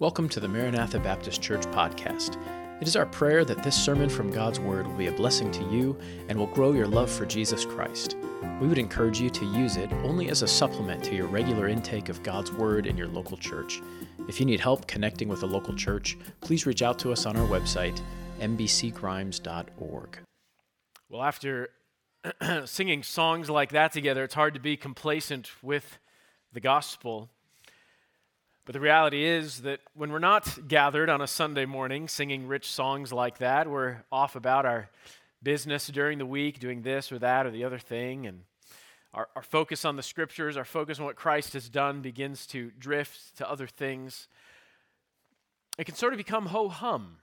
Welcome to the Maranatha Baptist Church podcast. It is our prayer that this sermon from God's Word will be a blessing to you and will grow your love for Jesus Christ. We would encourage you to use it only as a supplement to your regular intake of God's Word in your local church. If you need help connecting with a local church, please reach out to us on our website, mbcgrimes.org. Well, after singing songs like that together, it's hard to be complacent with the gospel. But the reality is that when we're not gathered on a Sunday morning singing rich songs like that, we're off about our business during the week, doing this or that or the other thing. And our, our focus on the scriptures, our focus on what Christ has done begins to drift to other things. It can sort of become ho hum.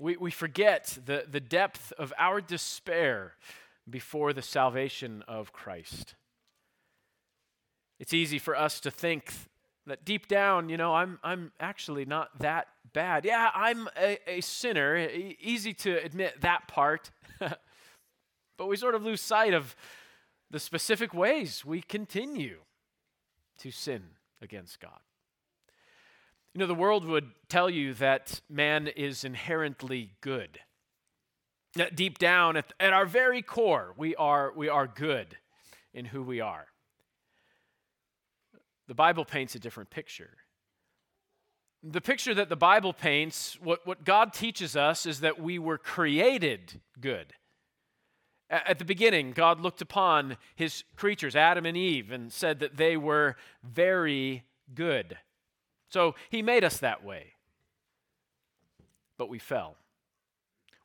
We, we forget the, the depth of our despair before the salvation of Christ. It's easy for us to think that deep down, you know, I'm, I'm actually not that bad. Yeah, I'm a, a sinner. E- easy to admit that part. but we sort of lose sight of the specific ways we continue to sin against God. You know, the world would tell you that man is inherently good. That deep down, at, at our very core, we are, we are good in who we are. The Bible paints a different picture. The picture that the Bible paints, what, what God teaches us, is that we were created good. At the beginning, God looked upon his creatures, Adam and Eve, and said that they were very good. So he made us that way. But we fell.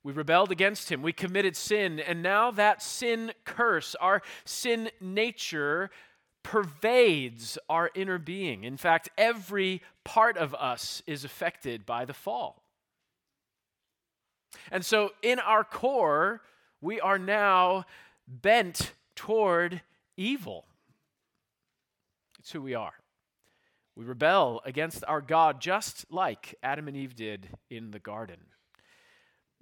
We rebelled against him. We committed sin. And now that sin curse, our sin nature, pervades our inner being. In fact, every part of us is affected by the fall. And so, in our core, we are now bent toward evil. It's who we are. We rebel against our God just like Adam and Eve did in the garden.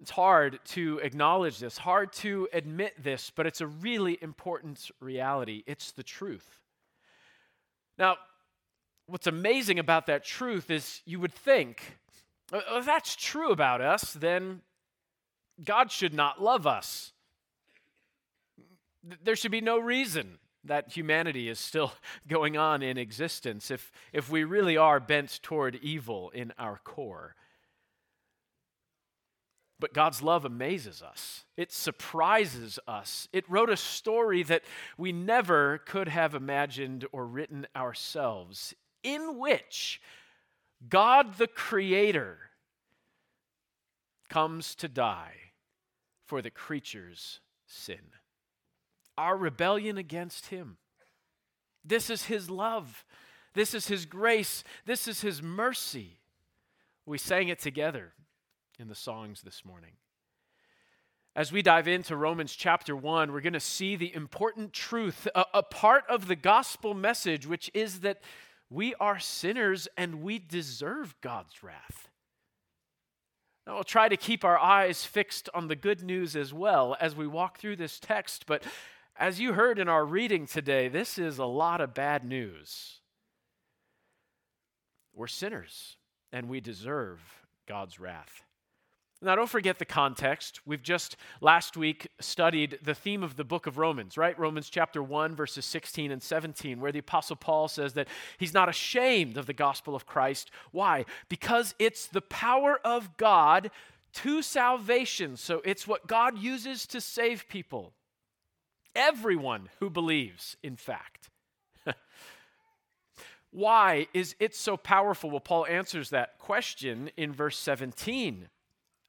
It's hard to acknowledge this, hard to admit this, but it's a really important reality. It's the truth. Now, what's amazing about that truth is you would think, oh, oh, if that's true about us, then God should not love us. There should be no reason that humanity is still going on in existence if, if we really are bent toward evil in our core. But God's love amazes us. It surprises us. It wrote a story that we never could have imagined or written ourselves, in which God the Creator comes to die for the creature's sin. Our rebellion against Him. This is His love. This is His grace. This is His mercy. We sang it together in the songs this morning. As we dive into Romans chapter 1, we're going to see the important truth, a, a, part of the gospel message, which is that we are sinners and we deserve God's wrath. Now, we'll try to keep our eyes fixed on the good news as well as we walk through this text, but as you heard in our reading today, this is a lot of bad news. We're sinners and we deserve God's wrath. Now, don't forget the context. We've just last week studied the theme of the book of Romans, right? Romans chapter 1, verses 16 and 17, where the Apostle Paul says that he's not ashamed of the gospel of Christ. Why? Because it's the power of God to salvation. So it's what God uses to save people. Everyone who believes, in fact. Why is it so powerful? Well, Paul answers that question in verse 17.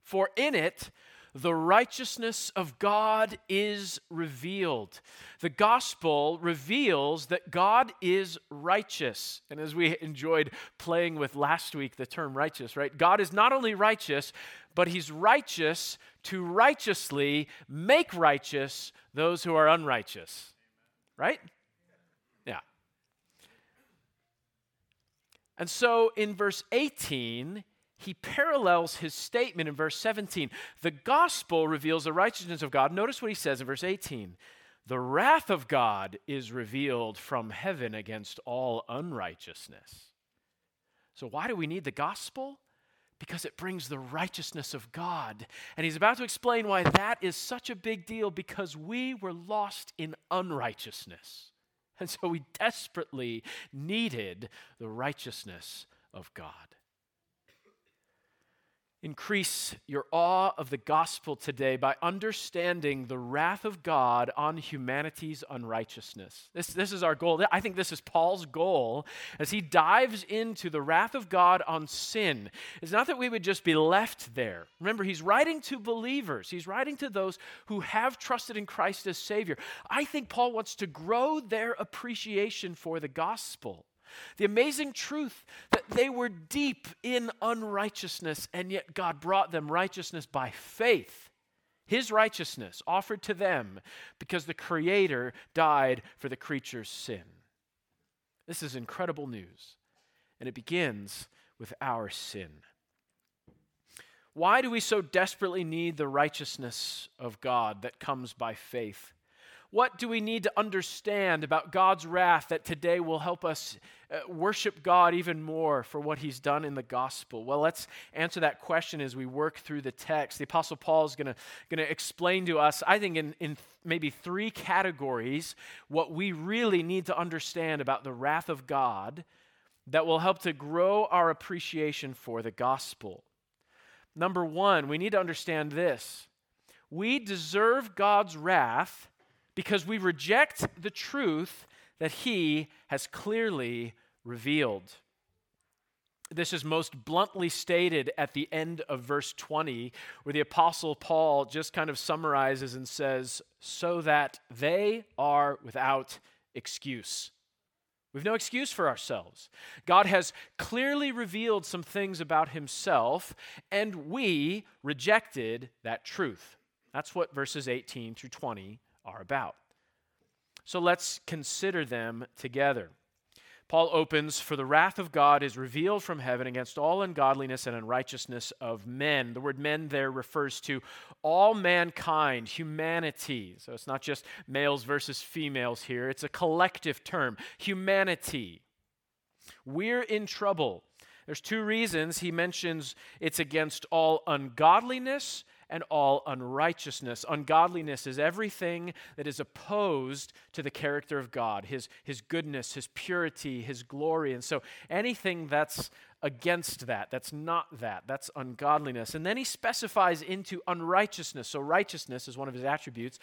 For in it, the righteousness of God is revealed. The gospel reveals that God is righteous. And as we enjoyed playing with last week, the term righteous, right? God is not only righteous, but he's righteous to righteously make righteous those who are unrighteous. Right? Yeah. And so in verse 18, he parallels his statement in verse 17. The gospel reveals the righteousness of God. Notice what he says in verse 18 The wrath of God is revealed from heaven against all unrighteousness. So, why do we need the gospel? Because it brings the righteousness of God. And he's about to explain why that is such a big deal because we were lost in unrighteousness. And so we desperately needed the righteousness of God. Increase your awe of the gospel today by understanding the wrath of God on humanity's unrighteousness. This, this is our goal. I think this is Paul's goal as he dives into the wrath of God on sin. It's not that we would just be left there. Remember, he's writing to believers, he's writing to those who have trusted in Christ as Savior. I think Paul wants to grow their appreciation for the gospel. The amazing truth that they were deep in unrighteousness, and yet God brought them righteousness by faith. His righteousness offered to them because the Creator died for the creature's sin. This is incredible news, and it begins with our sin. Why do we so desperately need the righteousness of God that comes by faith? What do we need to understand about God's wrath that today will help us uh, worship God even more for what he's done in the gospel? Well, let's answer that question as we work through the text. The Apostle Paul is going to explain to us, I think, in, in maybe three categories, what we really need to understand about the wrath of God that will help to grow our appreciation for the gospel. Number one, we need to understand this we deserve God's wrath because we reject the truth that he has clearly revealed. This is most bluntly stated at the end of verse 20, where the Apostle Paul just kind of summarizes and says, So that they are without excuse. We've no excuse for ourselves. God has clearly revealed some things about himself, and we rejected that truth. That's what verses 18 through 20 are about. So let's consider them together. Paul opens, For the wrath of God is revealed from heaven against all ungodliness and unrighteousness of men. The word men there refers to all mankind, humanity. So it's not just males versus females here, it's a collective term humanity. We're in trouble. There's two reasons he mentions it's against all ungodliness and all unrighteousness. Ungodliness is everything that is opposed to the character of God, his, his goodness, his purity, his glory. And so anything that's against that, that's not that, that's ungodliness. And then he specifies into unrighteousness. So righteousness is one of his attributes.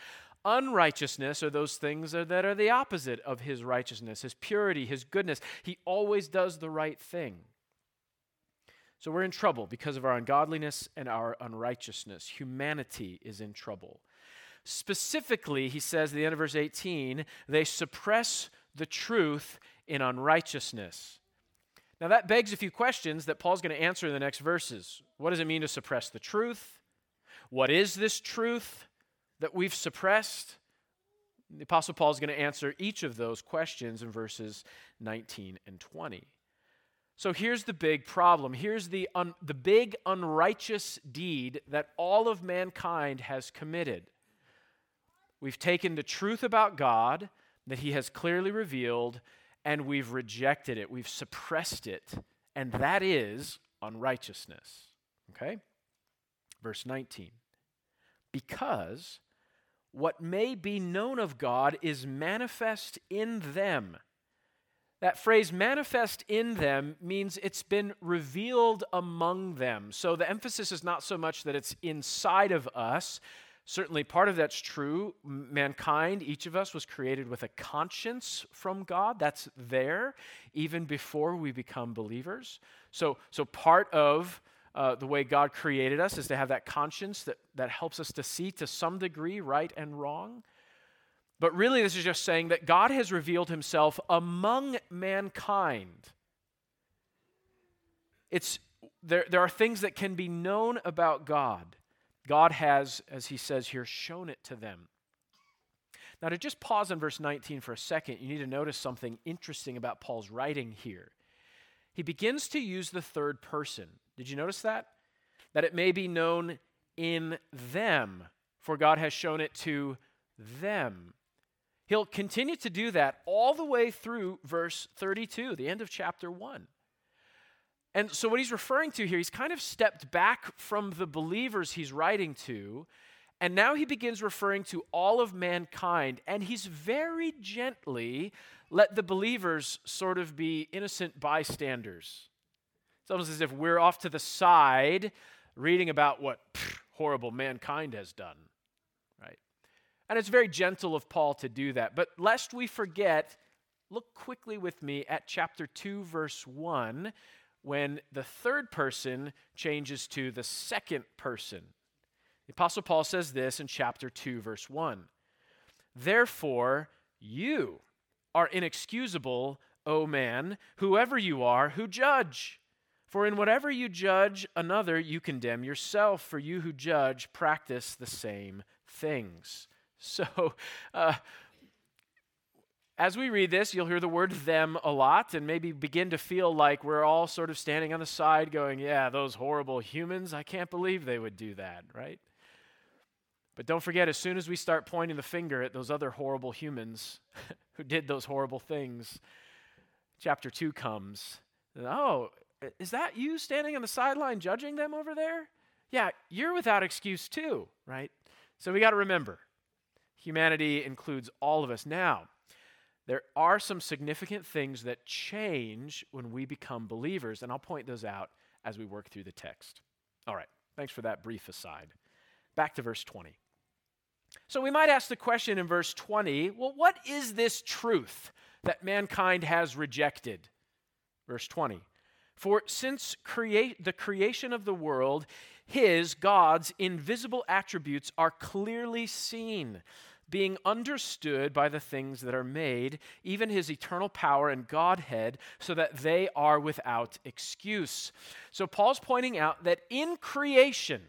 Unrighteousness are those things that are the opposite of his righteousness, his purity, his goodness. He always does the right thing. So we're in trouble because of our ungodliness and our unrighteousness. Humanity is in trouble. Specifically, he says at the end of verse 18, they suppress the truth in unrighteousness. Now, that begs a few questions that Paul's going to answer in the next verses. What does it mean to suppress the truth? What is this truth that we've suppressed? The Apostle Paul is going to answer each of those questions in verses 19 and 20. So here's the big problem. Here's the, un, the big unrighteous deed that all of mankind has committed. We've taken the truth about God that He has clearly revealed, and we've rejected it. We've suppressed it. And that is unrighteousness. Okay? Verse 19. Because what may be known of God is manifest in them that phrase manifest in them means it's been revealed among them. So the emphasis is not so much that it's inside of us. Certainly, part of that's true. Mankind, each of us, was created with a conscience from God. That's there even before we become believers. So, so part of uh, the way God created us is to have that conscience that, that helps us to see to some degree right and wrong. But really, this is just saying that God has revealed himself among mankind. It's, there, there are things that can be known about God. God has, as he says here, shown it to them. Now, to just pause on verse 19 for a second, you need to notice something interesting about Paul's writing here. He begins to use the third person. Did you notice that? That it may be known in them, for God has shown it to them. He'll continue to do that all the way through verse 32, the end of chapter 1. And so, what he's referring to here, he's kind of stepped back from the believers he's writing to, and now he begins referring to all of mankind, and he's very gently let the believers sort of be innocent bystanders. It's almost as if we're off to the side reading about what pff, horrible mankind has done? And it's very gentle of Paul to do that. But lest we forget, look quickly with me at chapter 2, verse 1 when the third person changes to the second person. The Apostle Paul says this in chapter 2, verse 1. Therefore, you are inexcusable, O man, whoever you are, who judge. For in whatever you judge another, you condemn yourself, for you who judge practice the same things. So, uh, as we read this, you'll hear the word them a lot and maybe begin to feel like we're all sort of standing on the side going, yeah, those horrible humans, I can't believe they would do that, right? But don't forget, as soon as we start pointing the finger at those other horrible humans who did those horrible things, chapter 2 comes. Oh, is that you standing on the sideline judging them over there? Yeah, you're without excuse too, right? So we got to remember humanity includes all of us. Now, there are some significant things that change when we become believers, and I'll point those out as we work through the text. All right, thanks for that brief aside. Back to verse 20. So we might ask the question in verse 20 well, what is this truth that mankind has rejected? Verse 20. For since create, the creation of the world, his, God's, invisible attributes are clearly seen being understood by the things that are made, even his eternal power and Godhead, so that they are without excuse. So Paul's pointing out that in creation,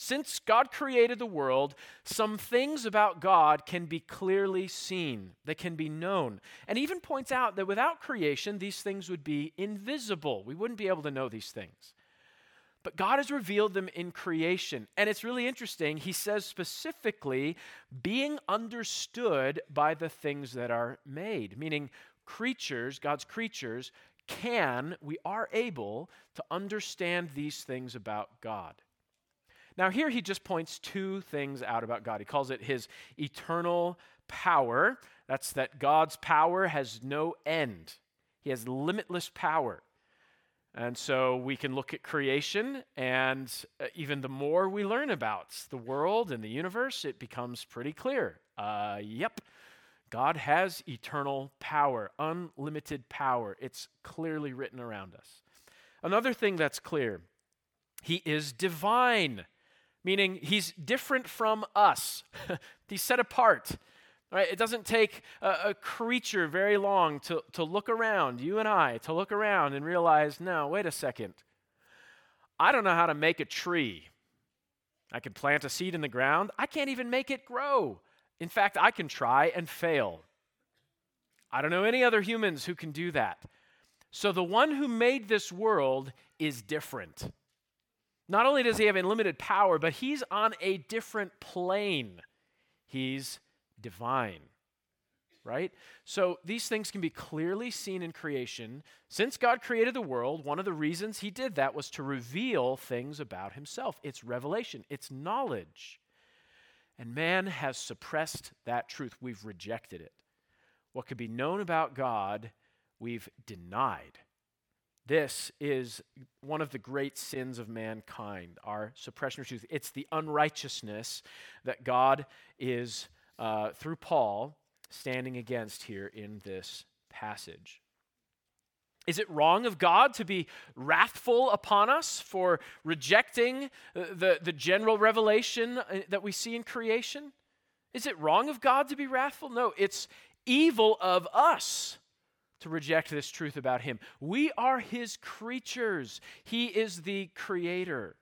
since God created the world, some things about God can be clearly seen, they can be known. And even points out that without creation, these things would be invisible. We wouldn't be able to know these things. But God has revealed them in creation. And it's really interesting. He says specifically, being understood by the things that are made, meaning creatures, God's creatures, can, we are able to understand these things about God. Now, here he just points two things out about God. He calls it his eternal power. That's that God's power has no end, he has limitless power. And so we can look at creation, and uh, even the more we learn about the world and the universe, it becomes pretty clear. Uh, yep, God has eternal power, unlimited power. It's clearly written around us. Another thing that's clear, He is divine, meaning He's different from us, He's set apart. Right? It doesn't take a, a, creature very long to, to look around, you and I, to look around and realize, no, wait a second. I don't know how to make a tree. I can plant a seed in the ground. I can't even make it grow. In fact, I can try and fail. I don't know any other humans who can do that. So the one who made this world is different. Not only does he have unlimited power, but he's on a different plane. He's divine. Right? So these things can be clearly seen in creation. Since God created the world, one of the reasons he did that was to reveal things about himself. It's revelation, it's knowledge. And man has suppressed that truth. We've rejected it. What could be known about God, we've denied. This is one of the great sins of mankind, our suppression of truth. It's the unrighteousness that God is uh, through Paul standing against here in this passage. Is it wrong of God to be wrathful upon us for rejecting the, the general revelation uh, that we see in creation? Is it wrong of God to be wrathful? No, it's evil of us to reject this truth about Him. We are His creatures, He is the Creator.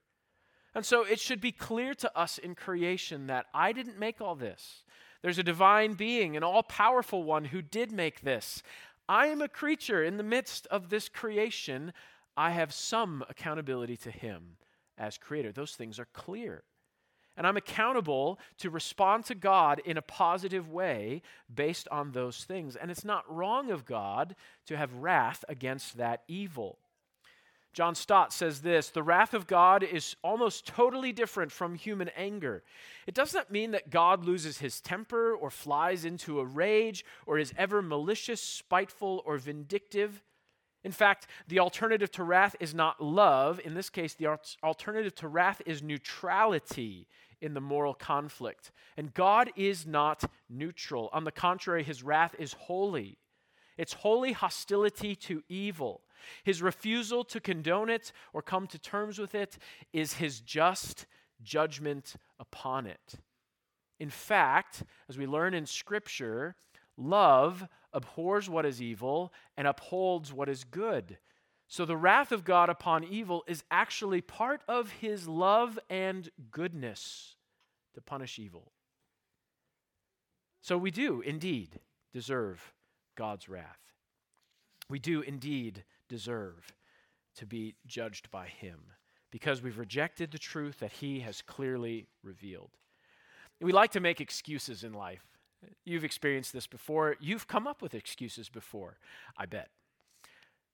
And so it should be clear to us in creation that I didn't make all this. There's a divine being, an all powerful one who did make this. I am a creature in the midst of this creation. I have some accountability to him as creator. Those things are clear. And I'm accountable to respond to God in a positive way based on those things. And it's not wrong of God to have wrath against that evil. John Stott says this The wrath of God is almost totally different from human anger. It does not mean that God loses his temper or flies into a rage or is ever malicious, spiteful, or vindictive. In fact, the alternative to wrath is not love. In this case, the alternative to wrath is neutrality in the moral conflict. And God is not neutral. On the contrary, his wrath is holy. It's holy hostility to evil. His refusal to condone it or come to terms with it is his just judgment upon it. In fact, as we learn in Scripture, love abhors what is evil and upholds what is good. So the wrath of God upon evil is actually part of his love and goodness to punish evil. So we do indeed deserve God's wrath. We do indeed deserve to be judged by him because we've rejected the truth that he has clearly revealed. We like to make excuses in life. You've experienced this before. You've come up with excuses before, I bet.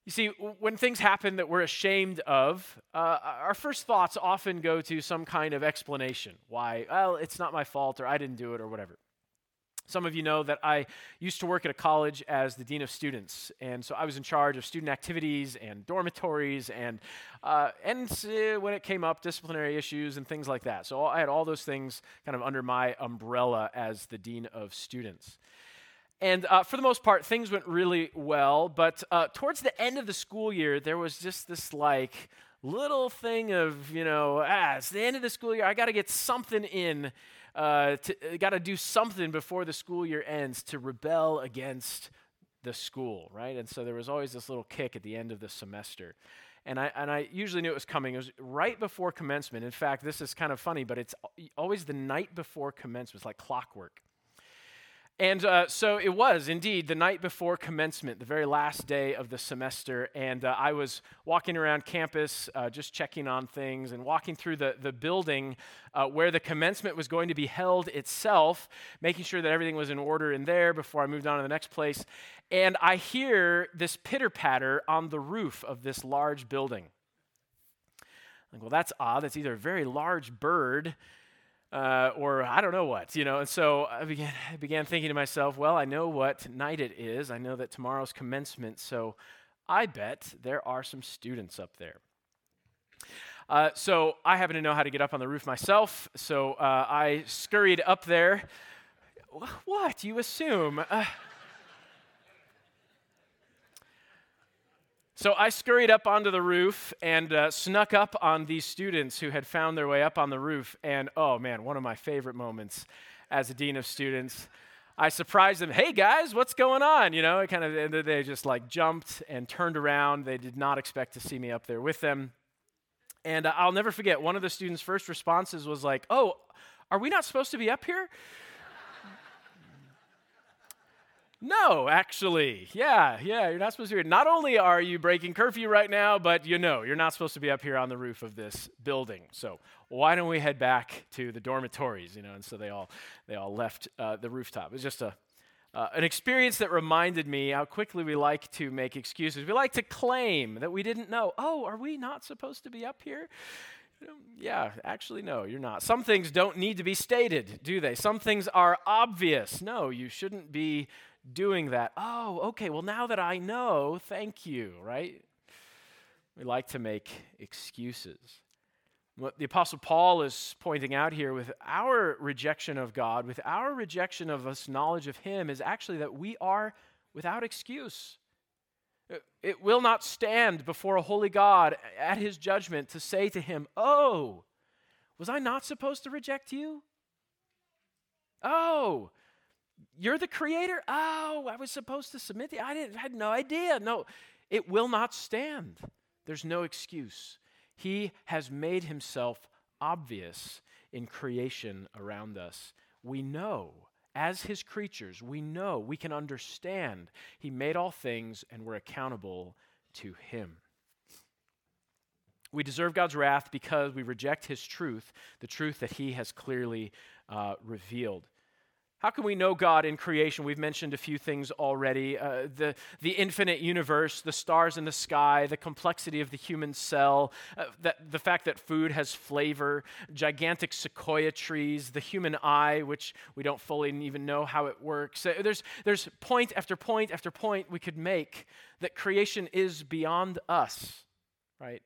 You see, when things happen that we're ashamed of, uh, our first thoughts often go to some kind of explanation. Why? Well, it's not my fault, or I didn't do it, or whatever. Some of you know that I used to work at a college as the dean of students, and so I was in charge of student activities and dormitories, and uh, and uh, when it came up, disciplinary issues and things like that. So I had all those things kind of under my umbrella as the dean of students. And uh, for the most part, things went really well. But uh, towards the end of the school year, there was just this like little thing of, you know, ah, it's the end of the school year. I got to get something in uh, uh got to do something before the school year ends to rebel against the school, right? And so there was always this little kick at the end of the semester. And I, and I usually knew it was coming. It was right before commencement. In fact, this is kind of funny, but it's always the night before commencement. It's like clockwork. And uh, so it was indeed the night before commencement, the very last day of the semester. And uh, I was walking around campus, uh, just checking on things, and walking through the, the building uh, where the commencement was going to be held itself, making sure that everything was in order in there before I moved on to the next place. And I hear this pitter patter on the roof of this large building. I Like, well, that's odd. That's either a very large bird uh, or I don't know what, you know. And so I began, I began thinking to myself, well, I know what night it is. I know that tomorrow's commencement, so I bet there are some students up there. Uh, so I happen to know how to get up on the roof myself, so uh, I scurried up there. What? You assume? So I scurried up onto the roof and uh, snuck up on these students who had found their way up on the roof. And oh man, one of my favorite moments as a dean of students. I surprised them, hey guys, what's going on? You know, it kind of, they just like jumped and turned around. They did not expect to see me up there with them. And uh, I'll never forget, one of the students' first responses was like, oh, are we not supposed to be up here? No, actually. Yeah, yeah, you're not supposed to be. here. Not only are you breaking curfew right now, but you know, you're not supposed to be up here on the roof of this building. So why don't we head back to the dormitories, you know? And so they all, they all left uh, the rooftop. It was just a, uh, an experience that reminded me how quickly we like to make excuses. We like to claim that we didn't know. Oh, are we not supposed to be up here? yeah, actually, no, you're not. Some things don't need to be stated, do they? Some things are obvious. No, you shouldn't be doing that. Oh, okay, well, now that I know, thank you, right? We like to make excuses. What the Apostle Paul is pointing out here with our rejection of God, with our rejection of us knowledge of Him, is actually that we are without excuse. It will not stand before a holy God at His judgment to say to Him, Oh, was I not supposed to reject you? Oh, you're the creator? Oh, I was supposed to submit you. I, didn't, I had no idea. No, it will not stand. There's no excuse. He has made himself obvious in creation around us. We know, as his creatures, we know, we can understand. He made all things and we're accountable to him. We deserve God's wrath because we reject his truth, the truth that he has clearly uh, revealed. How can we know God in creation? We've mentioned a few things already uh, the, the infinite universe, the stars in the sky, the complexity of the human cell, uh, that, the fact that food has flavor, gigantic sequoia trees, the human eye, which we don't fully even know how it works. Uh, there's, there's point after point after point we could make that creation is beyond us, right?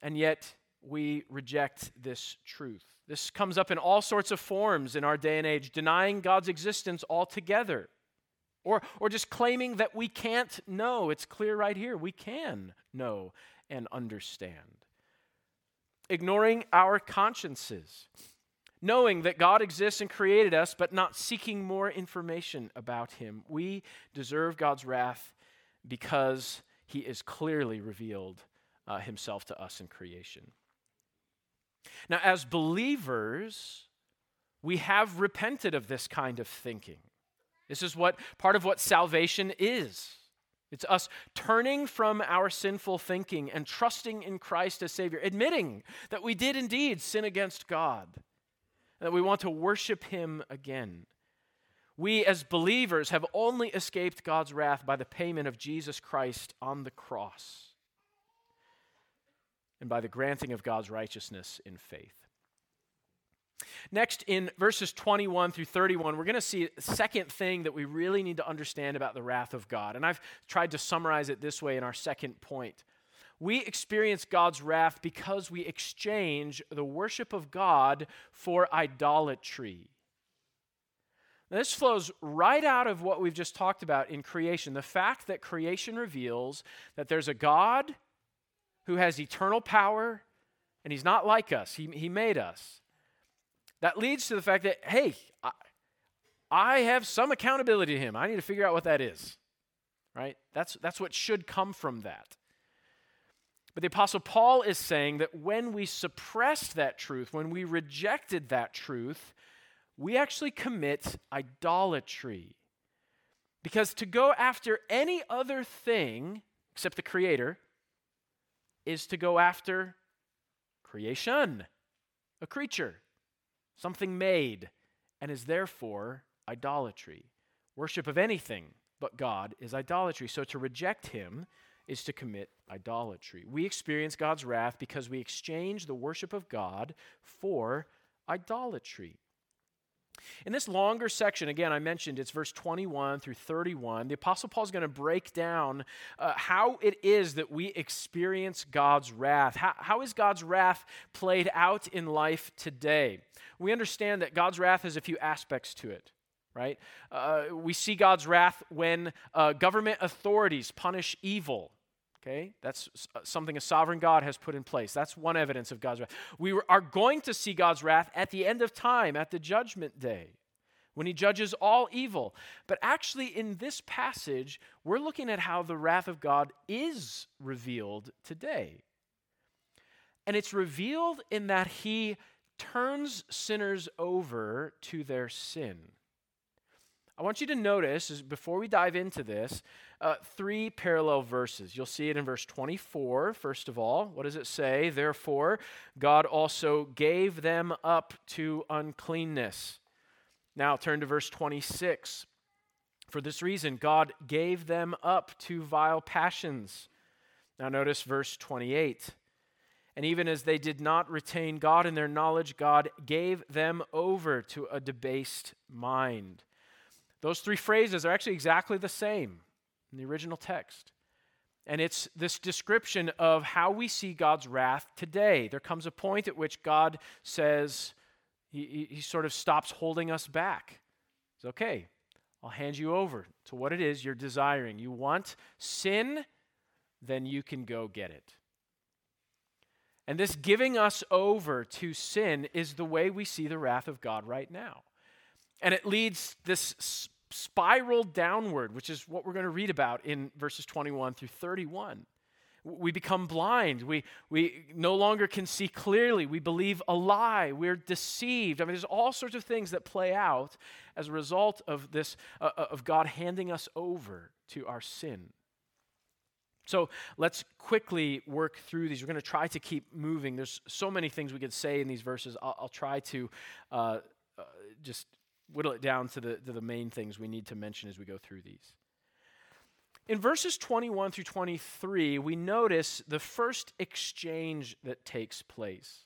And yet we reject this truth. This comes up in all sorts of forms in our day and age, denying God's existence altogether. Or, or just claiming that we can't know. It's clear right here. We can know and understand. Ignoring our consciences. Knowing that God exists and created us, but not seeking more information about Him. We deserve God's wrath because He is clearly revealed uh, Himself to us in creation. Now, as believers, we have repented of this kind of thinking. This is what part of what salvation is. It's us turning from our sinful thinking and trusting in Christ as Savior, admitting that we did indeed sin against God, that we want to worship Him again. We, as believers, have only escaped God's wrath by the payment of Jesus Christ on the cross and by the granting of God's righteousness in faith. Next, in verses 21 through 31, we're going to see a second thing that we really need to understand about the wrath of God. And I've tried to summarize it this way in our second point. We experience God's wrath because we exchange the worship of God for idolatry. Now, this flows right out of what we've just talked about in creation the fact that creation reveals that there's a God who has eternal power, and he's not like us. He, he made us. That leads to the fact that, hey, I, I have some accountability to him. I need to figure out what that is. Right? That's, that's what should come from that. But the Apostle Paul is saying that when we suppressed that truth, when we rejected that truth, we actually commit idolatry. Because to go after any other thing except the Creator is to go after creation, a creature, something made, and is therefore idolatry. Worship of anything but God is idolatry. So to reject Him is to commit idolatry. We experience God's wrath because we exchange the worship of God for idolatry. In this longer section, again, I mentioned it's verse 21 through 31. The Apostle Paul is going to break down uh, how it is that we experience God's wrath. How, how is God's wrath played out in life today? We understand that God's wrath has a few aspects to it right? Uh, we see God's wrath when uh, government authorities punish evil. Okay, that's uh, something a sovereign God has put in place. That's one evidence of God's wrath. We are going to see God's wrath at the end of time, at the judgment day, when he judges all evil. But actually, in this passage, we're looking at how the wrath of God is revealed today. And it's revealed in that he turns sinners over to their sin. I want you to notice, before we dive into this, uh, three parallel verses. You'll see it in verse 24, first of all. What does it say? Therefore, God also gave them up to uncleanness. Now turn to verse 26. For this reason, God gave them up to vile passions. Now notice verse 28. And even as they did not retain God in their knowledge, God gave them over to a debased mind. Those three phrases are actually exactly the same in the original text. And it's this description of how we see God's wrath today. There comes a point at which God says, He, he sort of stops holding us back. It's okay, I'll hand you over to what it is you're desiring. You want sin, then you can go get it. And this giving us over to sin is the way we see the wrath of God right now. And it leads this spiral downward, which is what we're going to read about in verses 21 through 31. We become blind. We, we no longer can see clearly. We believe a lie. We're deceived. I mean, there's all sorts of things that play out as a result of this, uh, uh of God handing us over to our sin. So let's quickly work through these. We're going to try to keep moving. There's so many things we could say in these verses. I'll, I'll try to uh, uh, just whittle it down to the, to the main things we need to mention as we go through these. In verses 21 through 23, we notice the first exchange that takes place.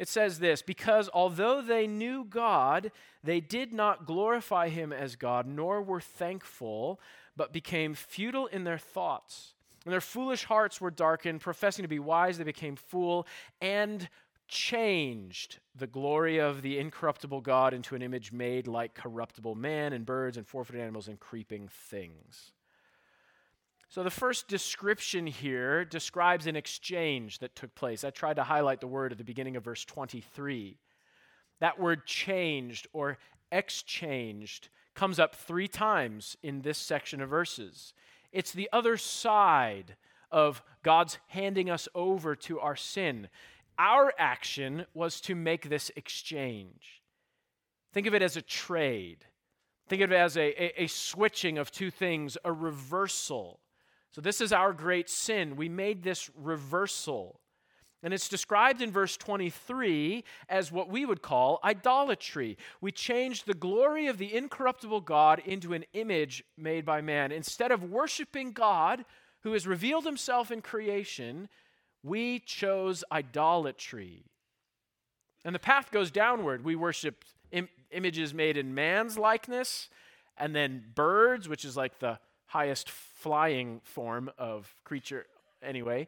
It says this because although they knew God, they did not glorify him as God, nor were thankful, but became futile in their thoughts. And their foolish hearts were darkened. Professing to be wise, they became fool and changed the glory of the incorruptible God into an image made like corruptible man and birds and four footed animals and creeping things. So, the first description here describes an exchange that took place. I tried to highlight the word at the beginning of verse 23. That word changed or exchanged comes up three times in this section of verses. It's the other side of God's handing us over to our sin. Our action was to make this exchange. Think of it as a trade. Think of it as a, a, a, switching of two things, a reversal. So, this is our great sin. We made this reversal. And it's described in verse 23 as what we would call idolatry. We changed the glory of the incorruptible God into an image made by man. Instead of worshiping God, who has revealed himself in creation, we chose idolatry. And the path goes downward. We worship Im- images made in man's likeness, and then birds, which is like the highest flying form of creature, anyway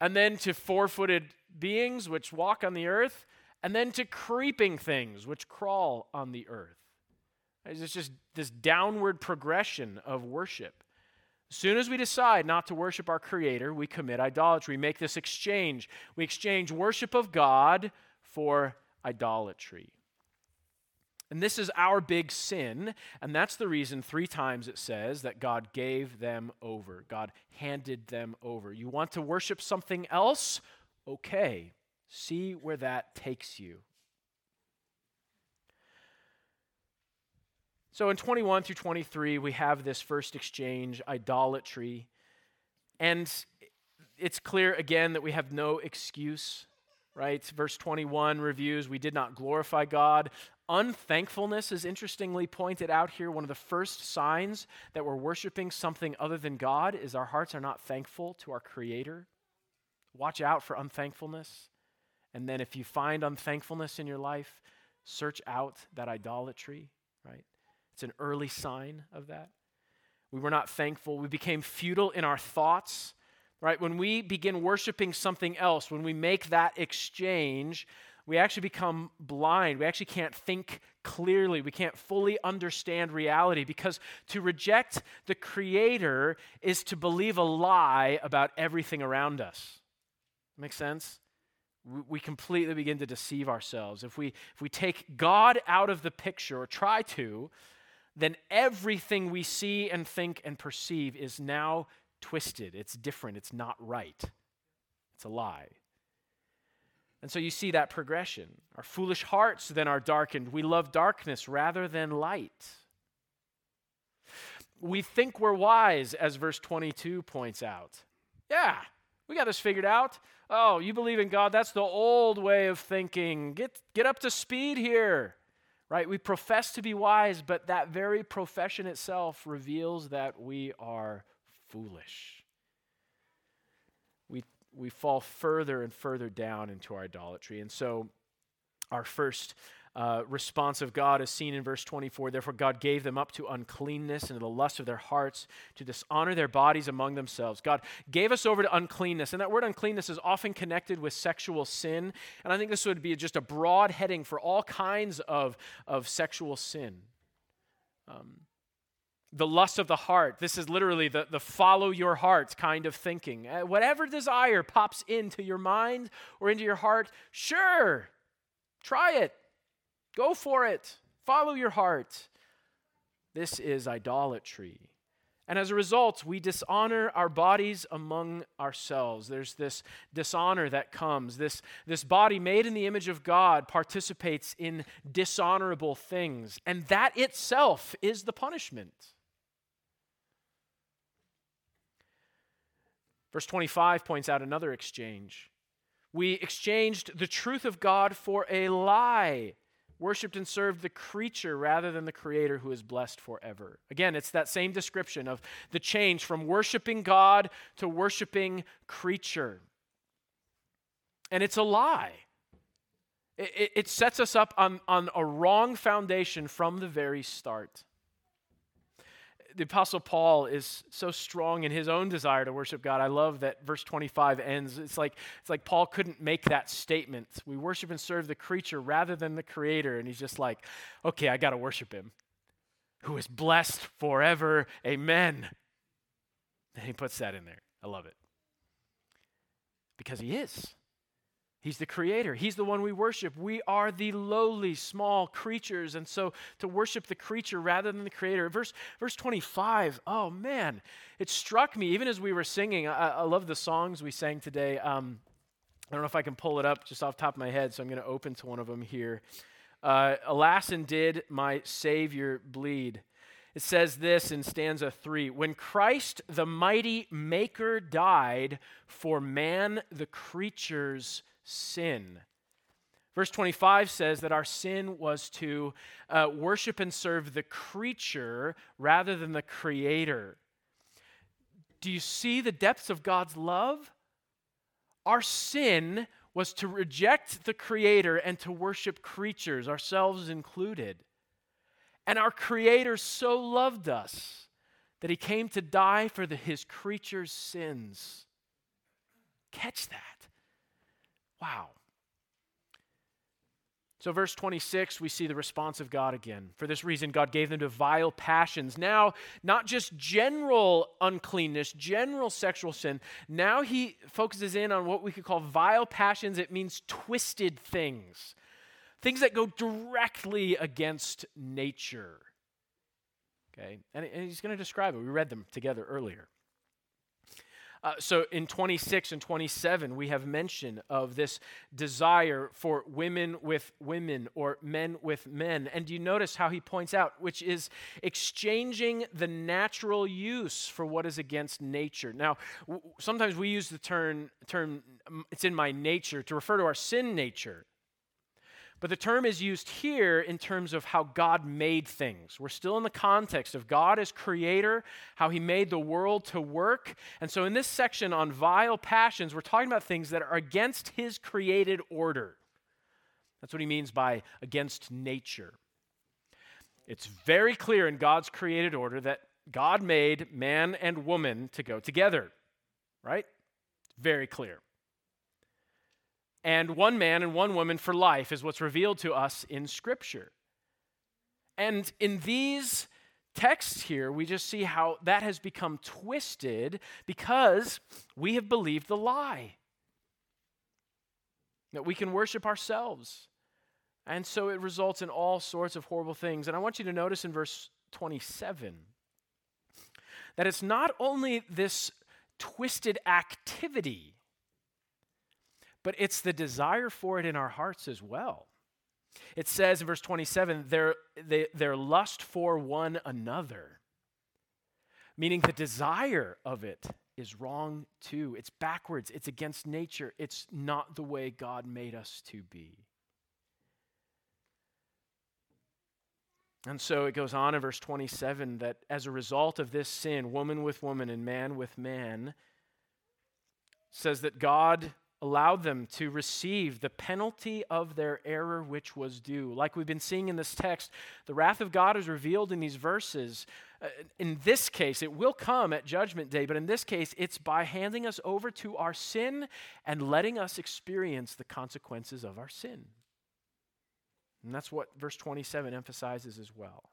and then to four footed beings which walk on the earth, and then to creeping things which crawl on the earth. It's just this downward progression of worship. As soon as we decide not to worship our Creator, we commit idolatry. We make this exchange. We exchange worship of God for idolatry. And this is our big sin, and that's the reason three times it says that God gave them over. God handed them over. You want to worship something else? Okay, see where that takes you. So in 21 through 23, we have this first exchange, idolatry. And it's clear again that we have no excuse right? Verse 21 reviews, we did not glorify God. Unthankfulness is interestingly pointed out here. One of the first signs that we're worshiping something other than God is our hearts are not thankful to our Creator. Watch out for unthankfulness. And then if you find unthankfulness in your life, search out that idolatry, right? It's an early sign of that. We were not thankful. We became futile in our thoughts, right? When we begin worshiping something else, when we make that exchange, we actually become blind. We actually can't think clearly. We can't fully understand reality because to reject the Creator is to believe a lie about everything around us. Make sense? We completely begin to deceive ourselves. If we, if we take God out of the picture or try to, then everything we see and think and perceive is now twisted. It's different. It's not right. It's a lie. And so you see that progression. Our foolish hearts then are darkened. We love darkness rather than light. We think we're wise, as verse 22 points out. Yeah, we got this figured out. Oh, you believe in God? That's the old way of thinking. Get, get up to speed here. Right? We profess to be wise, but that very profession itself reveals that we are foolish we we fall further and further down into our idolatry. And so, our first uh, response of God is seen in verse 24. Therefore, God gave them up to uncleanness and to the lust of their hearts to dishonor their bodies among themselves. God gave us over to uncleanness. And that word uncleanness is often connected with sexual sin. And I think this would be just a broad heading for all kinds of, of sexual sin. Um, the lust of the heart. This is literally the, the follow your heart kind of thinking. Uh, whatever desire pops into your mind or into your heart, sure, try it. Go for it. Follow your heart. This is idolatry. And as a result, we dishonor our bodies among ourselves. There's this dishonor that comes. This, this body made in the image of God participates in dishonorable things. And that itself is the punishment. Verse 25 points out another exchange. We exchanged the truth of God for a lie. Worshiped and served the creature rather than the creator who is blessed forever. Again, it's that same description of the change from worshiping God to worshiping creature. And it's a lie. It, it, sets us up on, on a wrong foundation from the very start the Apostle Paul is so strong in his own desire to worship God. I love that verse 25 ends. It's like, it's like Paul couldn't make that statement. We worship and serve the creature rather than the creator. And he's just like, okay, I got to worship him who is blessed forever. Amen. And he puts that in there. I love it. Because he is. He's the creator. He's the one we worship. We are the lowly, small creatures. And so to worship the creature rather than the creator. Verse, verse 25, oh man, it struck me even as we were singing. I, I love the songs we sang today. Um, I don't know if I can pull it up just off top of my head, so I'm going to open to one of them here. Uh, Alas, and did my Savior bleed? It says this in stanza three When Christ, the mighty Maker, died for man, the creatures sin. Verse 25 says that our sin was to uh, worship and serve the creature rather than the creator. Do you see the depths of God's love? Our sin was to reject the creator and to worship creatures, ourselves included. And our creator so loved us that he came to die for the, his creature's sins. Catch that. Wow. So, verse 26, we see the response of God again. For this reason, God gave them to vile passions. Now, not just general uncleanness, general sexual sin. Now, he focuses in on what we could call vile passions. It means twisted things, things that go directly against nature. Okay? And, and he's going to describe it. We read them together earlier. Uh, so in 26 and 27, we have mention of this desire for women with women or men with men. And you notice how he points out, which is exchanging the natural use for what is against nature. Now, w- sometimes we use the term, term, it's in my nature, to refer to our sin nature. But the term is used here in terms of how God made things. We're still in the context of God as creator, how he made the world to work. And so in this section on vile passions, we're talking about things that are against his created order. That's what he means by against nature. It's very clear in God's created order that God made man and woman to go together, right? Very clear and one man and one woman for life is what's revealed to us in Scripture. And in these texts here, we just see how that has become twisted because we have believed the lie that we can worship ourselves. And so it results in all sorts of horrible things. And I want you to notice in verse 27 that it's not only this twisted activity but it's the desire for it in our hearts as well. It says in verse 27 their, their lust for one another, meaning the desire of it is wrong too. It's backwards, it's against nature, it's not the way God made us to be. And so it goes on in verse 27 that as a result of this sin, woman with woman and man with man, says that God allowed them to receive the penalty of their error which was due. Like we've been seeing in this text, the wrath of God is revealed in these verses. Uh, in this case, it will come at Judgment Day, but in this case, it's by handing us over to our sin and letting us experience the consequences of our sin. And that's what verse 27 emphasizes as well.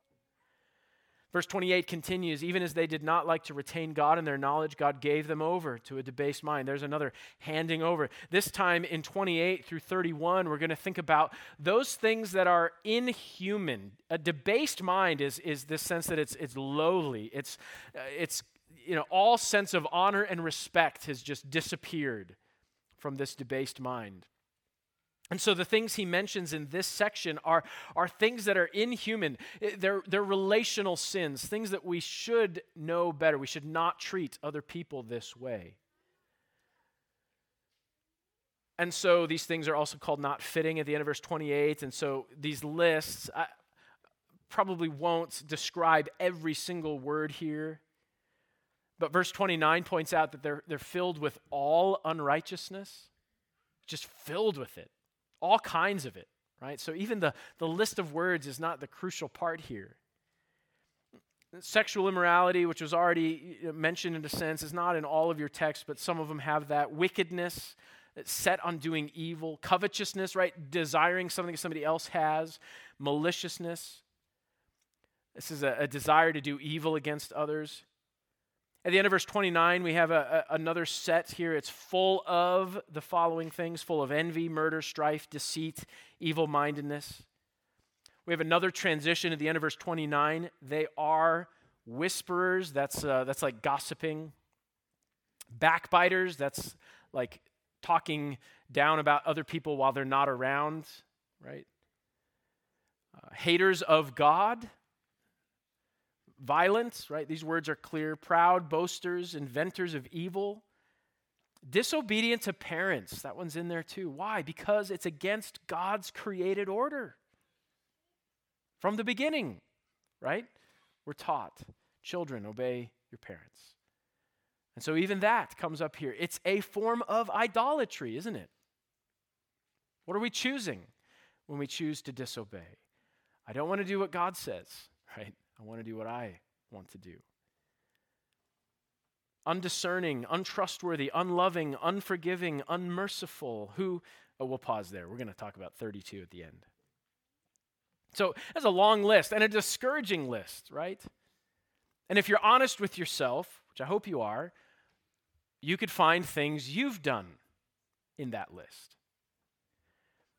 Verse 28 continues Even as they did not like to retain God in their knowledge, God gave them over to a debased mind. There's another handing over. This time in 28 through 31, we're going to think about those things that are inhuman. A debased mind is, is this sense that it's, it's lowly, it's, uh, it's, you know, all sense of honor and respect has just disappeared from this debased mind. And so the things he mentions in this section are, are things that are inhuman. Eh, they're, they're relational sins, things that we should know better. We should not treat other people this way. and so these things are also called not fitting at the end of verse 28. And so these lists I probably won't describe every single word here. But verse 29 points out that they're, they're filled with all unrighteousness, just filled with it, all kinds of it, right? So even the, the list of words is not the crucial part here. Sexual immorality, which was already mentioned in a sense, is not in all of your texts, but some of them have that. Wickedness, set on doing evil. Covetousness, right? Desiring something somebody else has. Maliciousness. This is a, a desire to do evil against others. At the end of verse 29, we have a, a, another set here. It's full of the following things full of envy, murder, strife, deceit, evil mindedness. We have another transition at the end of verse 29. They are whisperers, that's, uh, that's like gossiping. Backbiters, that's like talking down about other people while they're not around, right? Uh, haters of God, violent, right? These words are clear. Proud, boasters, inventors of evil. Disobedient to parents. That one's in there too. Why? Because it's against God's created order. From the beginning, right? We're taught children, obey your parents. And so even that comes up here. It's a form of idolatry, isn't it? What are we choosing when we choose to disobey? I don't want to do what God says, right? I want to do what I want to do. Undiscerning, untrustworthy, unloving, unforgiving, unmerciful. Who, oh, we'll pause there. We're going to talk about 32 at the end. So that's a long list and a discouraging list, right? And if you're honest with yourself, which I hope you are, you could find things you've done in that list.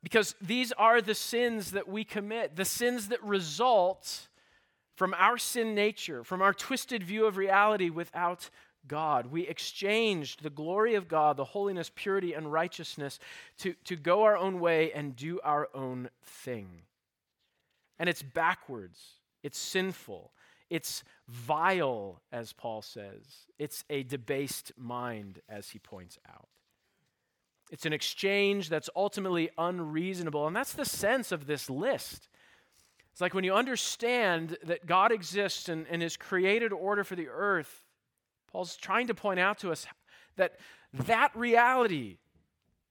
Because these are the sins that we commit, the sins that result from our sin nature, from our twisted view of reality without God. We exchanged the glory of God, the holiness, purity, and righteousness to, to go our own way and do our own thing. And it's backwards, it's sinful, it's vile, as Paul says, it's a debased mind, as he points out. It's an exchange that's ultimately unreasonable. And that's the sense of this list. It's like when you understand that God exists and, and His created order for the earth, Paul's trying to point out to us that that reality,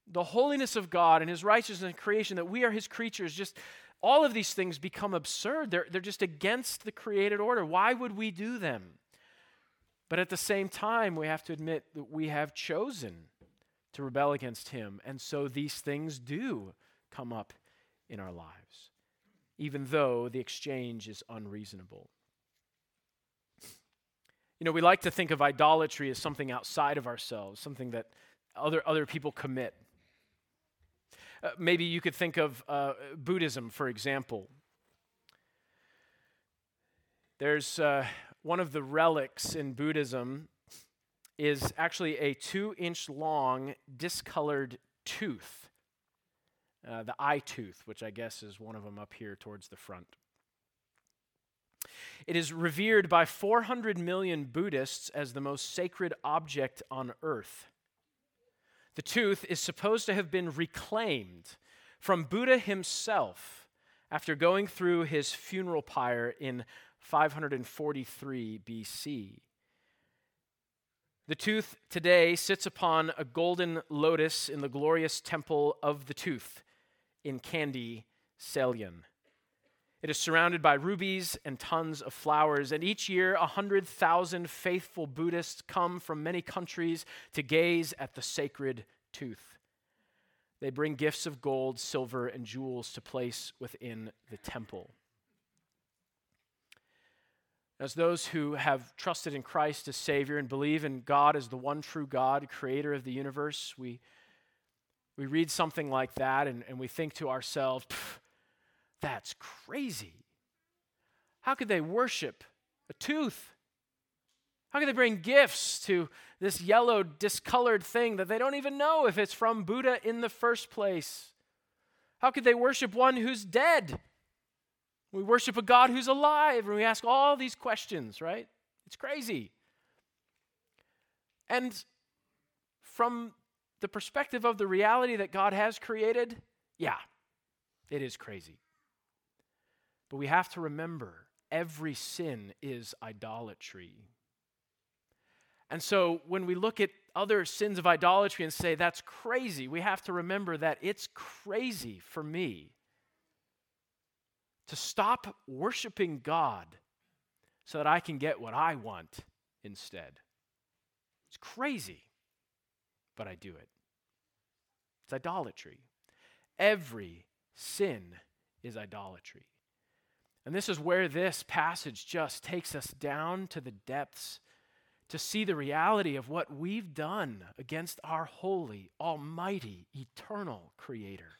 the holiness of God and His righteousness and creation, that we are His creatures, just all of these things become absurd. They're, they're just against the created order. Why would we do them? But at the same time, we have to admit that we have chosen to rebel against Him. And so these things do come up in our lives even though the exchange is unreasonable. You know, we like to think of idolatry as something outside of ourselves, something that other, other people commit. Uh, maybe you could think of uh, Buddhism, for example. There's uh, one of the relics in Buddhism is actually a two inch long discolored tooth uh, the eye tooth, which I guess is one of them up here towards the front. It is revered by 400 million Buddhists as the most sacred object on earth. The tooth is supposed to have been reclaimed from Buddha himself after going through his funeral pyre in 543 BC. The tooth today sits upon a golden lotus in the glorious temple of the tooth in Kandy, Ceylon. It is surrounded by rubies and tons of flowers, and each year 100,000 faithful Buddhists come from many countries to gaze at the sacred tooth. They bring gifts of gold, silver, and jewels to place within the temple. As those who have trusted in Christ as Savior and believe in God as the one true God, creator of the universe, we we read something like that and, and we think to ourselves, that's crazy. How could they worship a tooth? How could they bring gifts to this yellow, discolored thing that they don't even know if it's from Buddha in the first place? How could they worship one who's dead? We worship a God who's alive, and we ask all these questions, right? It's crazy. And from the perspective of the reality that God has created, yeah, it is crazy. But we have to remember every sin is idolatry. And so when we look at other sins of idolatry and say that's crazy, we have to remember that it's crazy for me to stop worshiping God so that I can get what I want instead. It's crazy, but I do it. It's idolatry. Every sin is idolatry. And this is where this passage just takes us down to the depths to see the reality of what we've done against our holy, almighty, eternal Creator.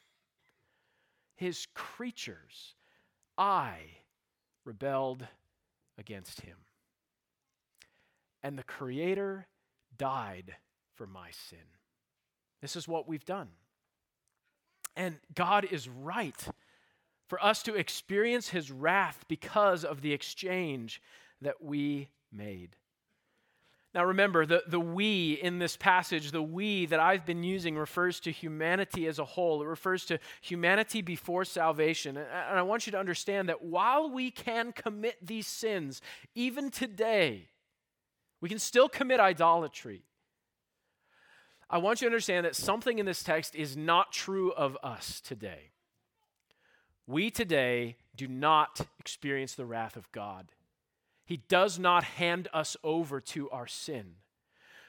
His creatures, I rebelled against Him. And the Creator died for my sin. This is what we've done. And God is right for us to experience his wrath because of the exchange that we made. Now remember, the, the we in this passage, the we that I've been using refers to humanity as a whole. It refers to humanity before salvation. And I want you to understand that while we can commit these sins, even today, we can still commit idolatry. I want you to understand that something in this text is not true of us today. We today do not experience the wrath of God. He does not hand us over to our sin.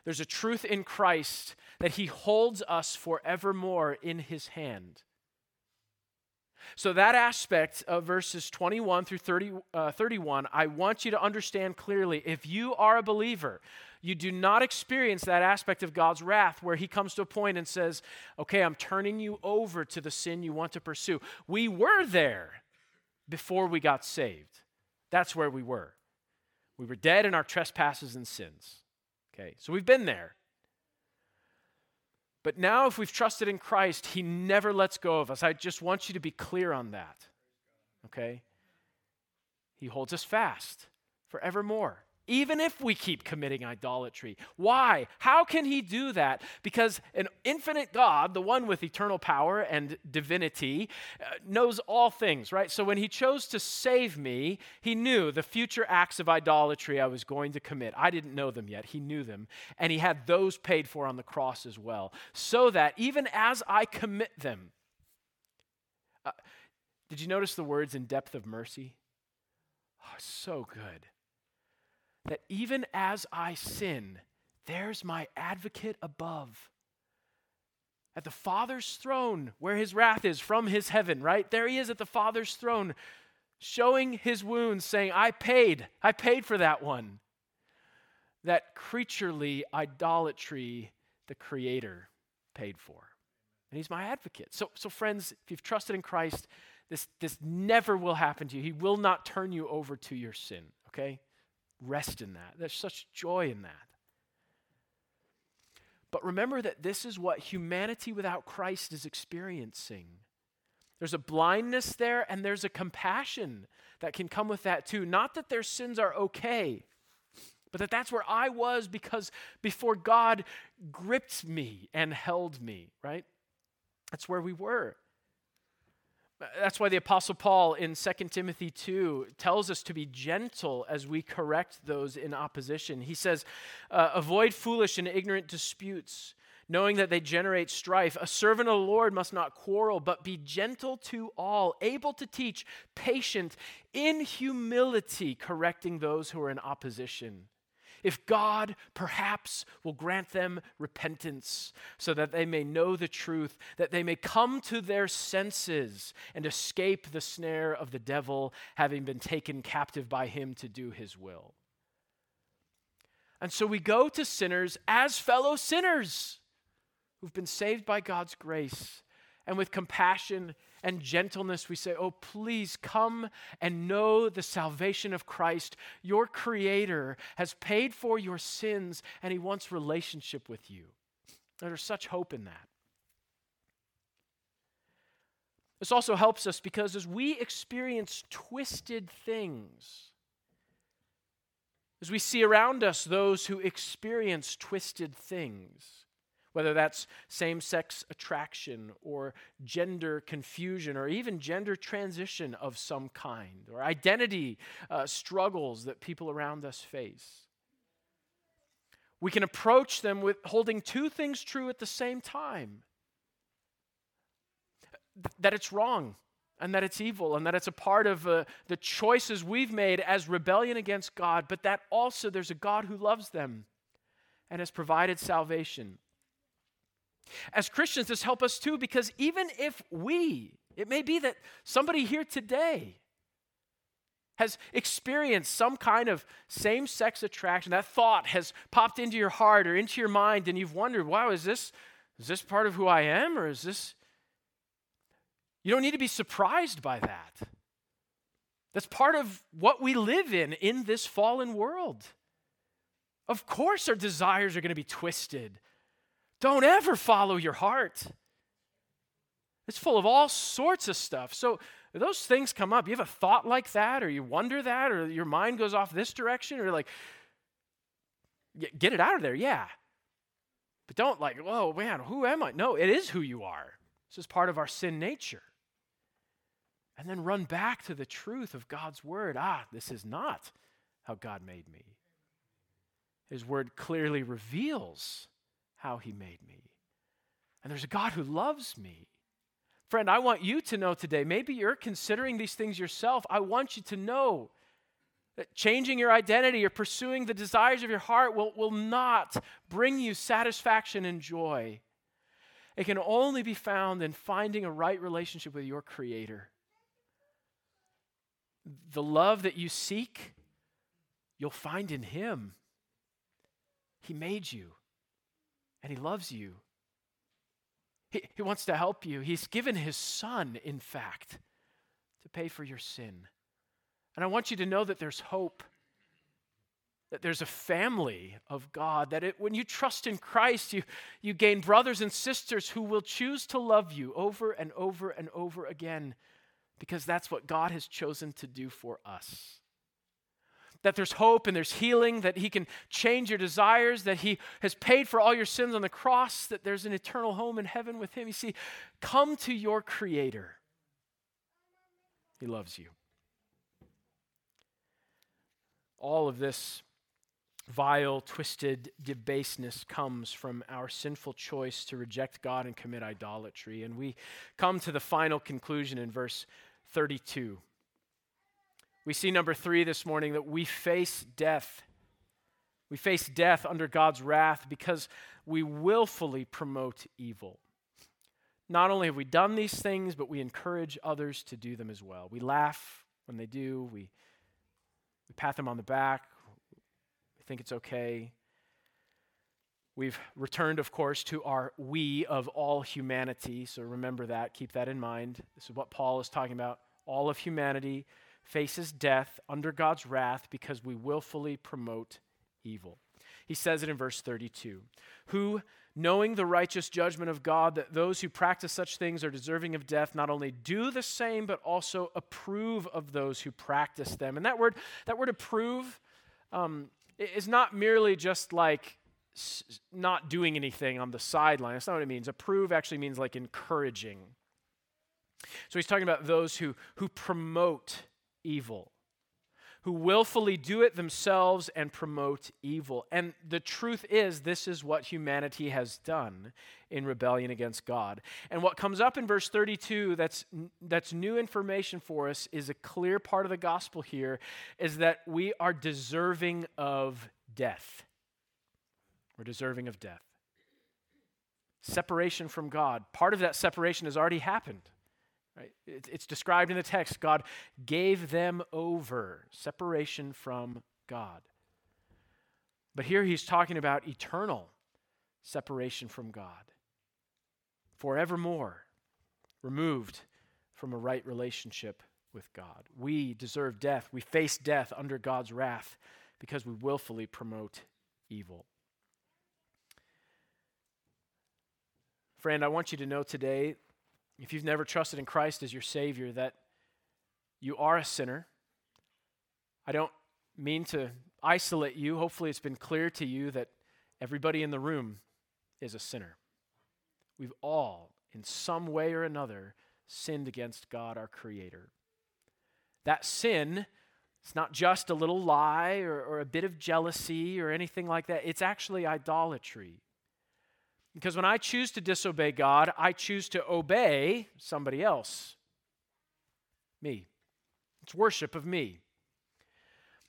There's a truth in Christ that He holds us forevermore in His hand. So, that aspect of verses 21 through 30, uh, 31, I want you to understand clearly. If you are a believer, you do not experience that aspect of God's wrath where He comes to a point and says, Okay, I'm turning you over to the sin you want to pursue. We were there before we got saved. That's where we were. We were dead in our trespasses and sins. Okay, so we've been there. But now, if we've trusted in Christ, He never lets go of us. I just want you to be clear on that. Okay? He holds us fast forevermore even if we keep committing idolatry. Why? How can he do that? Because an infinite God, the one with eternal power and divinity, uh, knows all things, right? So when he chose to save me, he knew the future acts of idolatry I was going to commit. I didn't know them yet, he knew them. And he had those paid for on the cross as well. So that even as I commit them, uh, did you notice the words in depth of mercy? Oh, so good that even as I sin, there's my advocate above. At the Father's throne, where his wrath is from his heaven, right? There he is at the Father's throne, showing his wounds, saying, I paid, I paid for that one. That creaturely idolatry the Creator paid for. And he's my advocate. So, so friends, if you've trusted in Christ, this, this never will happen to you. He will not turn you over to your sin, okay? Rest in that. There's such joy in that. But remember that this is what humanity without Christ is experiencing. There's a blindness there, and there's a compassion that can come with that too. Not that their sins are okay, but that that's where I was because before God gripped me and held me, right? That's where we were. That's why the Apostle Paul in 2 Timothy 2 tells us to be gentle as we correct those in opposition. He says, uh, Avoid foolish and ignorant disputes, knowing that they generate strife. A servant of the Lord must not quarrel, but be gentle to all, able to teach, patient, in humility, correcting those who are in opposition if God perhaps will grant them repentance so that they may know the truth, that they may come to their senses and escape the snare of the devil, having been taken captive by him to do his will. And so we go to sinners as fellow sinners who've been saved by God's grace and with compassion and gentleness, we say, Oh, please come and know the salvation of Christ. Your Creator has paid for your sins, and He wants relationship with you. There's such hope in that. This also helps us because as we experience twisted things, as we see around us those who experience twisted things, whether that's same sex attraction or gender confusion or even gender transition of some kind or identity uh, struggles that people around us face. We can approach them with holding two things true at the same time that it's wrong and that it's evil and that it's a part of uh, the choices we've made as rebellion against God, but that also there's a God who loves them and has provided salvation. As Christians, this helps us too because even if we, it may be that somebody here today has experienced some kind of same sex attraction, that thought has popped into your heart or into your mind, and you've wondered, wow, is this, is this part of who I am or is this you don't need to be surprised by that. That's part of what we live in in this fallen world. Of course, our desires are going to be twisted. Don't ever follow your heart. It's full of all sorts of stuff. So, those things come up. You have a thought like that, or you wonder that, or your mind goes off this direction, or like, get it out of there, yeah. But don't like, whoa, man, who am I? No, it is who you are. This is part of our sin nature and then run back to the truth of God's word. Ah, this is not how God made me. His word clearly reveals how he made me. And there's a God who loves me. Friend, I want you to know today, maybe you're considering these things yourself. I want you to know that changing your identity or pursuing the desires of your heart will, will not bring you satisfaction and joy. It can only be found in finding a right relationship with your Creator the love that you seek, you'll find in Him. He made you, and He loves you. He, he wants to help you. He's given His Son, in fact, to pay for your sin. And I want you to know that there's hope, that there's a family of God, that it, when you trust in Christ, you, you gain brothers and sisters who will choose to love you over and over and over again because that's what God has chosen to do for us. That there's hope and there's healing, that He can change your desires, that He has paid for all your sins on the cross, that there's an eternal home in heaven with Him. You see, come to your Creator. He loves you. All of this vile, twisted debaseness comes from our sinful choice to reject God and commit idolatry. And we come to the final conclusion in verse 32. We see number three this morning that we face death. We face death under God's wrath because we willfully promote evil. Not only have we done these things, but we encourage others to do them as well. We laugh when they do, we, we pat them on the back, we think it's okay. We've returned, of course, to our we of all humanity. So remember that, keep that in mind. This is what Paul is talking about. All of humanity faces death under God's wrath because we willfully promote evil. He says it in verse 32 Who, knowing the righteous judgment of God, that those who practice such things are deserving of death, not only do the same, but also approve of those who practice them. And that word, that word approve, um, is not merely just like not doing anything on the sideline. That's not what it means. Approve actually means like encouraging. So he's talking about those who, who promote evil, who willfully do it themselves and promote evil. And the truth is, this is what humanity has done in rebellion against God. And what comes up in verse 32 that's, that's new information for us is a clear part of the gospel here is that we are deserving of death. We're deserving of death. Separation from God. Part of that separation has already happened. Right? It's described in the text. God gave them over. Separation from God. But here he's talking about eternal separation from God. Forevermore, removed from a right relationship with God. We deserve death. We face death under God's wrath because we willfully promote evil. Friend, I want you to know today, if you've never trusted in Christ as your Savior, that you are a sinner. I don't mean to isolate you. Hopefully, it's been clear to you that everybody in the room is a sinner. We've all, in some way or another, sinned against God, our Creator. That sin, it's not just a little lie or, or a bit of jealousy or anything like that, it's actually idolatry. Because when I choose to disobey God, I choose to obey somebody else. Me. It's worship of me.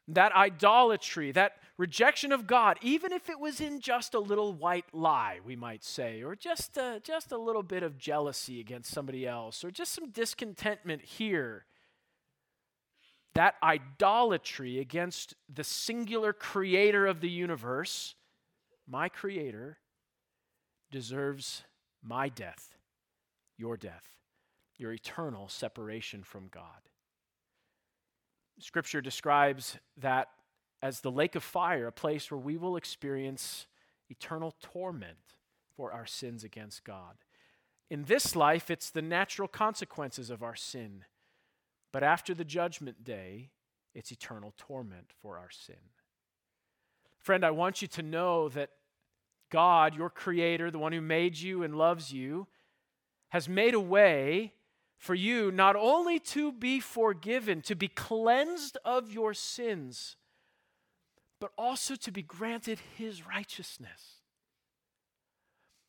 That idolatry, that rejection of God, even if it was in just a little white lie, we might say, or just a, just a little bit of jealousy against somebody else, or just some discontentment here, that idolatry against the singular creator of the universe, my creator, deserves my death, your death, your eternal separation from God. Scripture describes that as the lake of fire, a place where we will experience eternal torment for our sins against God. In this life, it's the natural consequences of our sin. But after the judgment day, it's eternal torment for our sin. Friend, I want you to know that God, your creator, the one who made you and loves you, has made a way for you not only to be forgiven, to be cleansed of your sins, but also to be granted his righteousness.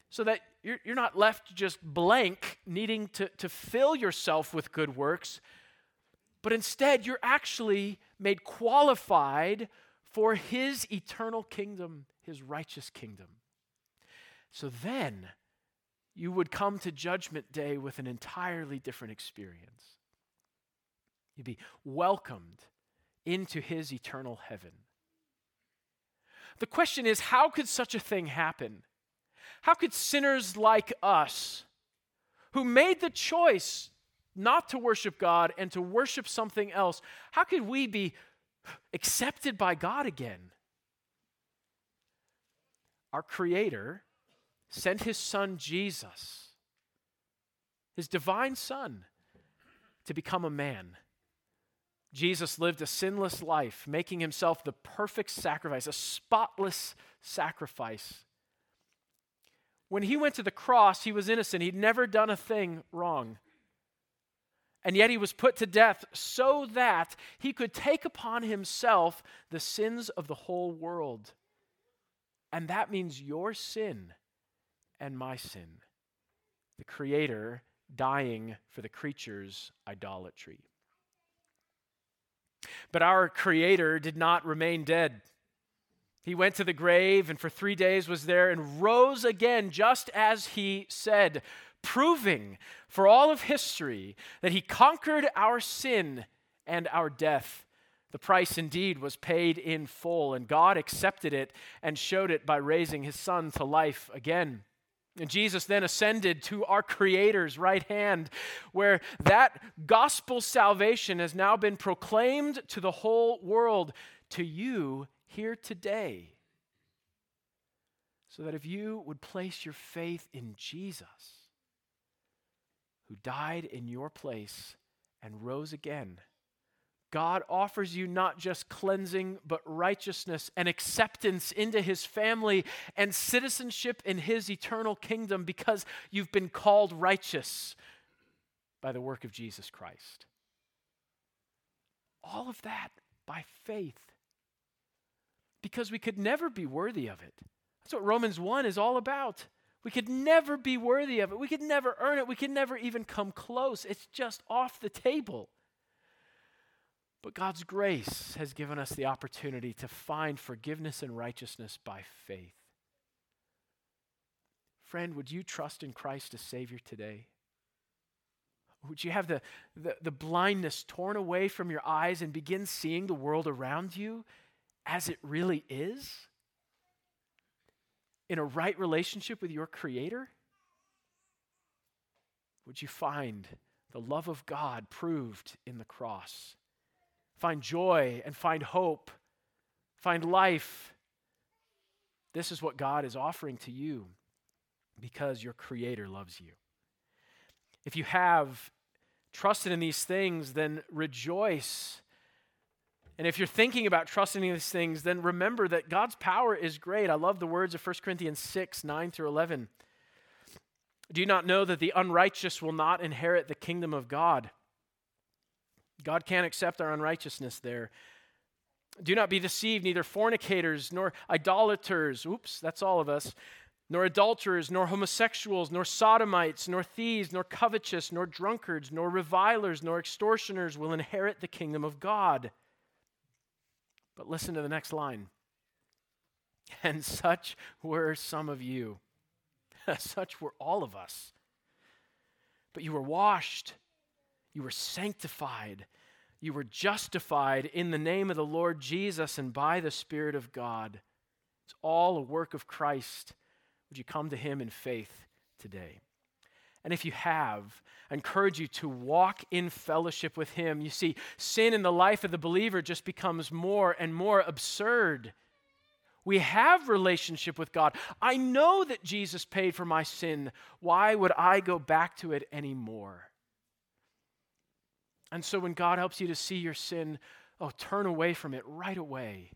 So that you're, you're not left just blank, needing to, to fill yourself with good works, but instead you're actually made qualified for his eternal kingdom, his righteous kingdom. So then, you would come to Judgment Day with an entirely different experience. You'd be welcomed into his eternal heaven. The question is how could such a thing happen? How could sinners like us, who made the choice not to worship God and to worship something else, how could we be accepted by God again? Our Creator sent his son Jesus, his divine son, to become a man. Jesus lived a sinless life, making himself the perfect sacrifice, a spotless sacrifice. When he went to the cross, he was innocent. He'd never done a thing wrong. And yet he was put to death so that he could take upon himself the sins of the whole world. And that means your sin and my sin. The Creator dying for the creature's idolatry. But our Creator did not remain dead. He went to the grave and for three days was there and rose again, just as he said, proving for all of history that he conquered our sin and our death. The price indeed was paid in full, and God accepted it and showed it by raising his son to life again. And Jesus then ascended to our Creator's right hand, where that gospel salvation has now been proclaimed to the whole world, to you here today. So that if you would place your faith in Jesus, who died in your place and rose again, God offers you not just cleansing, but righteousness and acceptance into his family and citizenship in his eternal kingdom because you've been called righteous by the work of Jesus Christ. All of that by faith. Because we could never be worthy of it. That's what Romans 1 is all about. We could never be worthy of it. We could never earn it. We could never even come close. It's just off the table. But God's grace has given us the opportunity to find forgiveness and righteousness by faith. Friend, would you trust in Christ as Savior today? Would you have the, the, the, blindness torn away from your eyes and begin seeing the world around you as it really is? In a right relationship with your Creator? Would you find the love of God proved in the cross? Find joy and find hope, find life. This is what God is offering to you because your Creator loves you. If you have trusted in these things, then rejoice And if you're thinking about trusting in these things, then remember that God's power is great. I love the words of 1 Corinthians 6 9 through 11. Do you not know that the unrighteous will not inherit the kingdom of God? God can't accept our unrighteousness there. Do not be deceived, neither fornicators, nor idolaters, oops, that's all of us, nor adulterers, nor homosexuals, nor sodomites, nor thieves, nor covetous, nor drunkards, nor revilers, nor extortioners will inherit the kingdom of God. But listen to the next line. And such were some of you. such were all of us. But you were washed, you were sanctified, you were justified in the name of the Lord Jesus and by the Spirit of God. It's all a work of Christ. Would you come to Him in faith today? And if you have, I encourage you to walk in fellowship with Him. You see, sin in the life of the believer just becomes more and more absurd. We have relationship with God. I know that Jesus paid for my sin. Why would I go back to it anymore? And so when God helps you to see your sin, oh, turn away from it right away.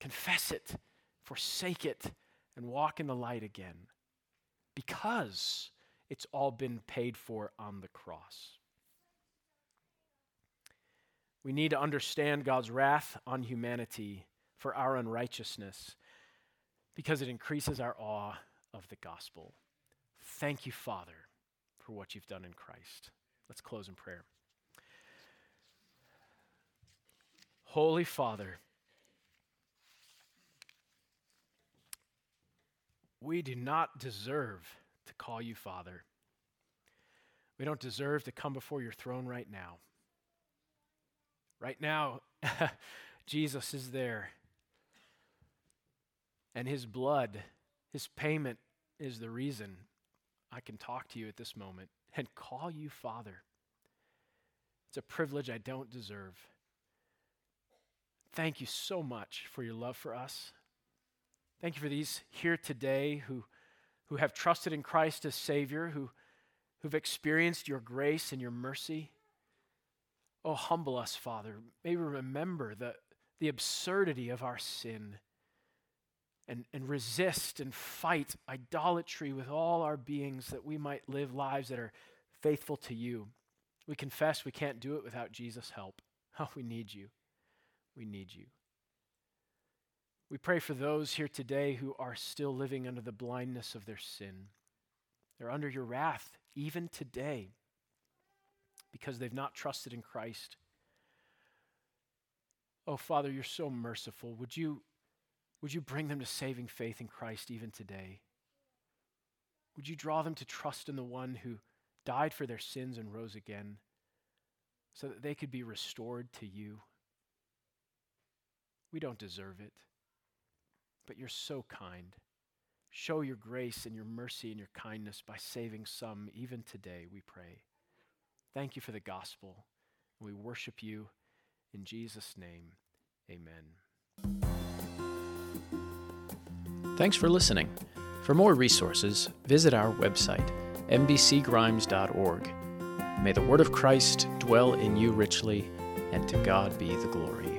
Confess it, forsake it, and walk in the light again. Because it's all been paid for on the cross. We need to understand God's wrath on humanity for our unrighteousness because it increases our awe of the gospel. Thank you, Father, for what you've done in Christ. Let's close in prayer. Holy Father, we do not deserve to call you Father. We don't deserve to come before your throne right now. Right now, Jesus is there. And his blood, his payment, is the reason I can talk to you at this moment and call you Father. It's a privilege I don't deserve. Thank you so much for your love for us. Thank you for these here today who who have trusted in Christ as Savior, who, who've experienced your grace and your mercy. Oh, humble us, Father. May we remember the, the absurdity of our sin and, and resist and fight idolatry with all our beings that we might live lives that are faithful to you. We confess we can't do it without Jesus' help. Oh, we need you. We need you. We pray for those here today who are still living under the blindness of their sin. They're under your wrath even today because they've not trusted in Christ. Oh, Father, you're so merciful. Would you, would you bring them to saving faith in Christ even today? Would you draw them to trust in the one who died for their sins and rose again so that they could be restored to you? We don't deserve it but you're so kind. Show your grace and your mercy and your kindness by saving some even today, we pray. Thank you for the gospel. We worship you in Jesus' name. Amen. Thanks for listening. For more resources, visit our website, mbcgrimes.org. May the word of Christ dwell in you richly, and to God be the glory.